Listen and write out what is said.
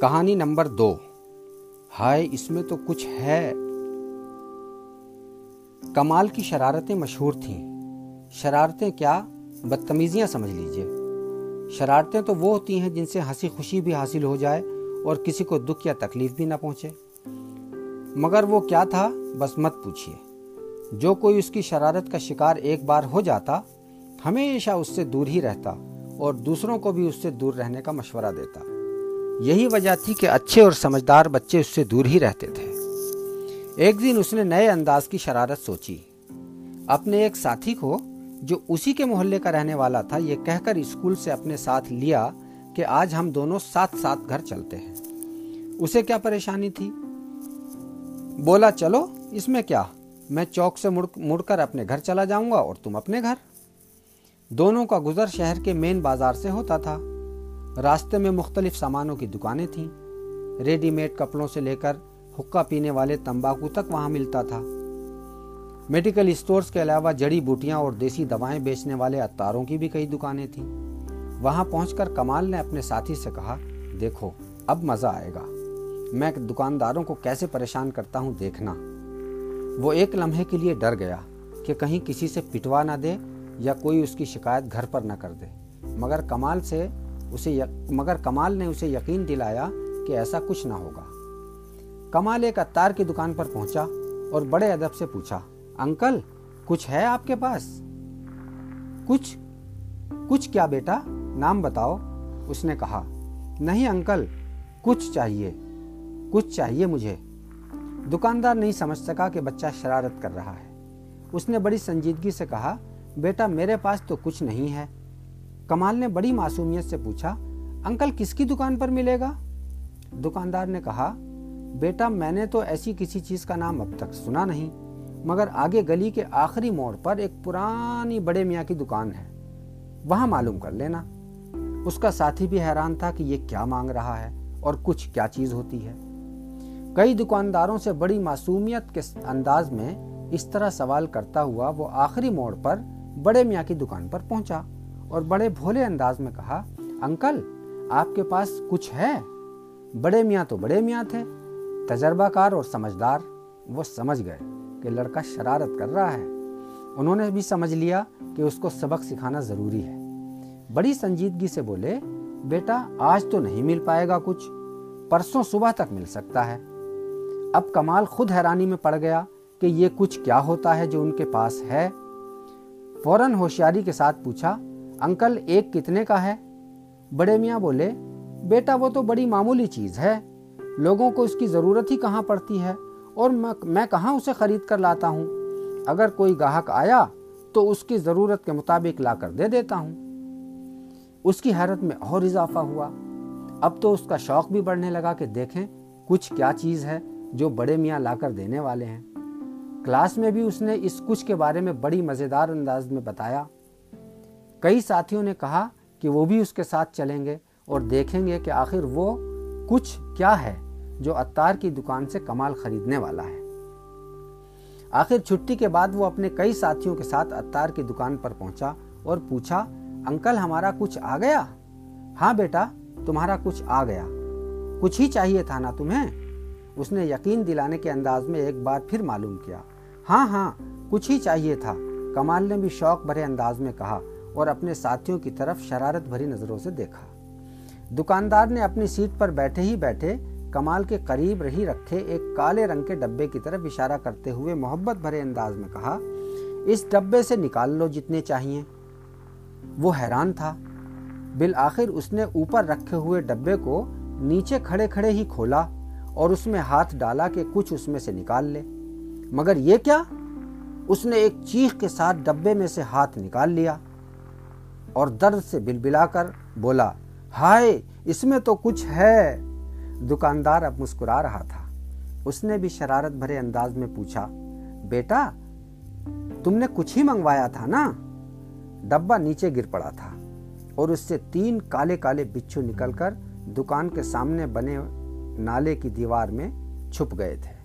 کہانی نمبر دو۔ ہائے، اس میں تو کچھ ہے۔ کمال کی شرارتیں مشہور تھیں۔ شرارتیں کیا؟ بدتمیزیاں سمجھ لیجیے۔ شرارتیں تو وہ ہوتی ہیں جن سے ہنسی خوشی بھی حاصل ہو جائے اور کسی کو دکھ یا تکلیف بھی نہ پہنچے۔ مگر وہ کیا تھا؟ بس مت پوچھئے۔ جو کوئی اس کی شرارت کا شکار ایک بار ہو جاتا، ہمیشہ اس سے دور ہی رہتا اور دوسروں کو بھی اس سے دور رہنے کا مشورہ دیتا۔ یہی وجہ تھی کہ اچھے اور سمجھدار بچے اس سے دور ہی رہتے تھے۔ ایک دن اس نے نئے انداز کی شرارت سوچی۔ اپنے ایک ساتھی کو، جو اسی کے محلے کا رہنے والا تھا، یہ کہہ کر اسکول سے اپنے ساتھ لیا کہ آج ہم دونوں ساتھ ساتھ گھر چلتے ہیں۔ اسے کیا پریشانی تھی؟ بولا، چلو، اس میں کیا؟ میں چوک سے مڑ کر اپنے گھر چلا جاؤں گا اور تم اپنے گھر؟ دونوں کا گزر شہر کے مین بازار سے ہوتا تھا۔ راستے میں مختلف سامانوں کی دکانیں تھیں۔ ریڈی میڈ کپڑوں سے لے کر حکا پینے والے تمباکو تک وہاں ملتا تھا۔ میڈیکل اسٹورز کے علاوہ جڑی بوٹیاں اور دیسی دوائیں بیچنے والے اتاروں کی بھی کئی دکانیں تھیں۔ وہاں پہنچ کر کمال نے اپنے ساتھی سے کہا، دیکھو، اب مزہ آئے گا۔ میں دکانداروں کو کیسے پریشان کرتا ہوں دیکھنا۔ وہ ایک لمحے کے لیے ڈر گیا کہ کہیں کسی سے پٹوا نہ دے یا کوئی اس کی شکایت گھر پر نہ کر دے۔ مگر کمال سے اسے مگر کمال نے اسے یقین دلایا کہ ایسا کچھ نہ ہوگا۔ کمال ایک اتار کی دکان پر پہنچا اور بڑے ادب سے پوچھا، انکل، کچھ ہے آپ کے پاس؟ کچھ کچھ کیا بیٹا؟ نام بتاؤ؟ اس نے کہا، نہیں انکل، کچھ چاہیے کچھ چاہیے مجھے۔ دکاندار نہیں سمجھ سکا کہ بچہ شرارت کر رہا ہے۔ اس نے بڑی سنجیدگی سے کہا، بیٹا، میرے پاس تو کچھ نہیں ہے کمال نے بڑی معصومیت سے پوچھا، انکل کس کی دکان پر ملے گا؟ دکاندار نے کہا، بیٹا میں نے تو ایسی کسی چیز کا نام اب تک سنا نہیں، مگر آگے گلی کے آخری موڑ پر ایک پرانی بڑے میاں کی دکان ہے، وہاں معلوم کر لینا۔ اس کا ساتھی بھی حیران تھا کہ یہ کیا مانگ رہا ہے اور کچھ کیا چیز ہوتی ہے۔ کئی دکانداروں سے بڑی معصومیت کے انداز میں اس طرح سوال کرتا ہوا وہ آخری موڑ پر بڑے میاں کی دکان پر پہنچا۔ اور بڑے بھولے انداز میں کہا، انکل، آپ کے پاس کچھ ہے؟ بڑے میاں تو بڑے میاں تھے. تجربہ کار اور سمجھدار. وہ سمجھ گئے کہ لڑکا شرارت کر رہا ہے۔ انہوں نے بھی سمجھ لیا کہ اس کو سبق سکھانا ضروری ہے۔ بڑی سنجیدگی سے بولے، بیٹا، آج تو نہیں مل پائے گا کچھ، پرسوں صبح تک مل سکتا ہے۔ اب کمال خود حیرانی میں پڑ گیا کہ یہ کچھ کیا ہوتا ہے جو ان کے پاس ہے۔ فوراً ہوشیاری کے ساتھ پوچھا انکل ایک کتنے کا ہے؟ بڑے میاں بولے، بیٹا وہ تو بڑی معمولی چیز ہے۔ لوگوں کو اس کی ضرورت ہی کہاں پڑتی ہے؟ اور میں کہاں اسے خرید کر لاتا ہوں؟ اگر کوئی گاہک آیا تو اس کی ضرورت کے مطابق لا کر دے دیتا ہوں۔ اس کی حیرت میں اور اضافہ ہوا۔ اب تو اس کا شوق بھی بڑھنے لگا کہ دیکھیں کچھ کیا چیز ہے جو بڑے میاں لا کر دینے والے ہیں۔ کلاس میں بھی اس نے اس کچھ کے بارے میں بڑی مزیدار انداز میں بتایا۔ کئی ساتھیوں نے کہا کہ وہ بھی اس کے ساتھ چلیں گے اور دیکھیں گے کہ آخر وہ کچھ کیا ہے جو اتار کی دکان سے کمال خریدنے والا ہے۔ آخر چھٹی کے بعد وہ اپنے کئی ساتھیوں کے ساتھ اتار کی دکان پر پہنچا اور پوچھا، انکل، ہمارا کچھ آ گیا؟ ہاں بیٹا، تمہارا کچھ آ گیا۔ کچھ ہی چاہیے تھا نا تمہیں؟ اس نے یقین دلانے کے انداز میں ایک بار پھر معلوم کیا۔ ہاں ہاں کچھ ہی چاہیے تھا۔ کمال نے بھی شوق بھرے انداز میں کہا۔ اور اپنے ساتھیوں کی طرف شرارت بھری نظروں سے دیکھا۔ دکاندار نے اپنی سیٹ پر بیٹھے ہی بیٹھے کمال کے قریب رہی رکھے ایک کالے رنگ کے ڈبے کی طرف اشارہ کرتے ہوئے محبت بھرے انداز میں کہا، اس ڈبے سے نکال لو جتنے چاہیے۔ وہ حیران تھا۔ بالآخر اس نے اوپر رکھے ہوئے ڈبے کو نیچے کھڑے کھڑے ہی کھولا اور اس میں ہاتھ ڈالا کہ کچھ اس میں سے نکال لے۔ مگر یہ کیا؟ اس نے ایک چیخ کے ساتھ ڈبے میں سے ہاتھ نکال لیا۔ اور درد سے بل بلا کر بولا، ہائے، اس میں تو کچھ ہے. دکاندار اب مسکرا رہا تھا۔ اس نے بھی شرارت بھرے انداز میں پوچھا، بیٹا، تم نے کچھ ہی منگوایا تھا نا؟ ڈبا نیچے گر پڑا تھا اور اس سے تین کالے کالے بچھو نکل کر دکان کے سامنے بنے نالے کی دیوار میں چھپ گئے تھے۔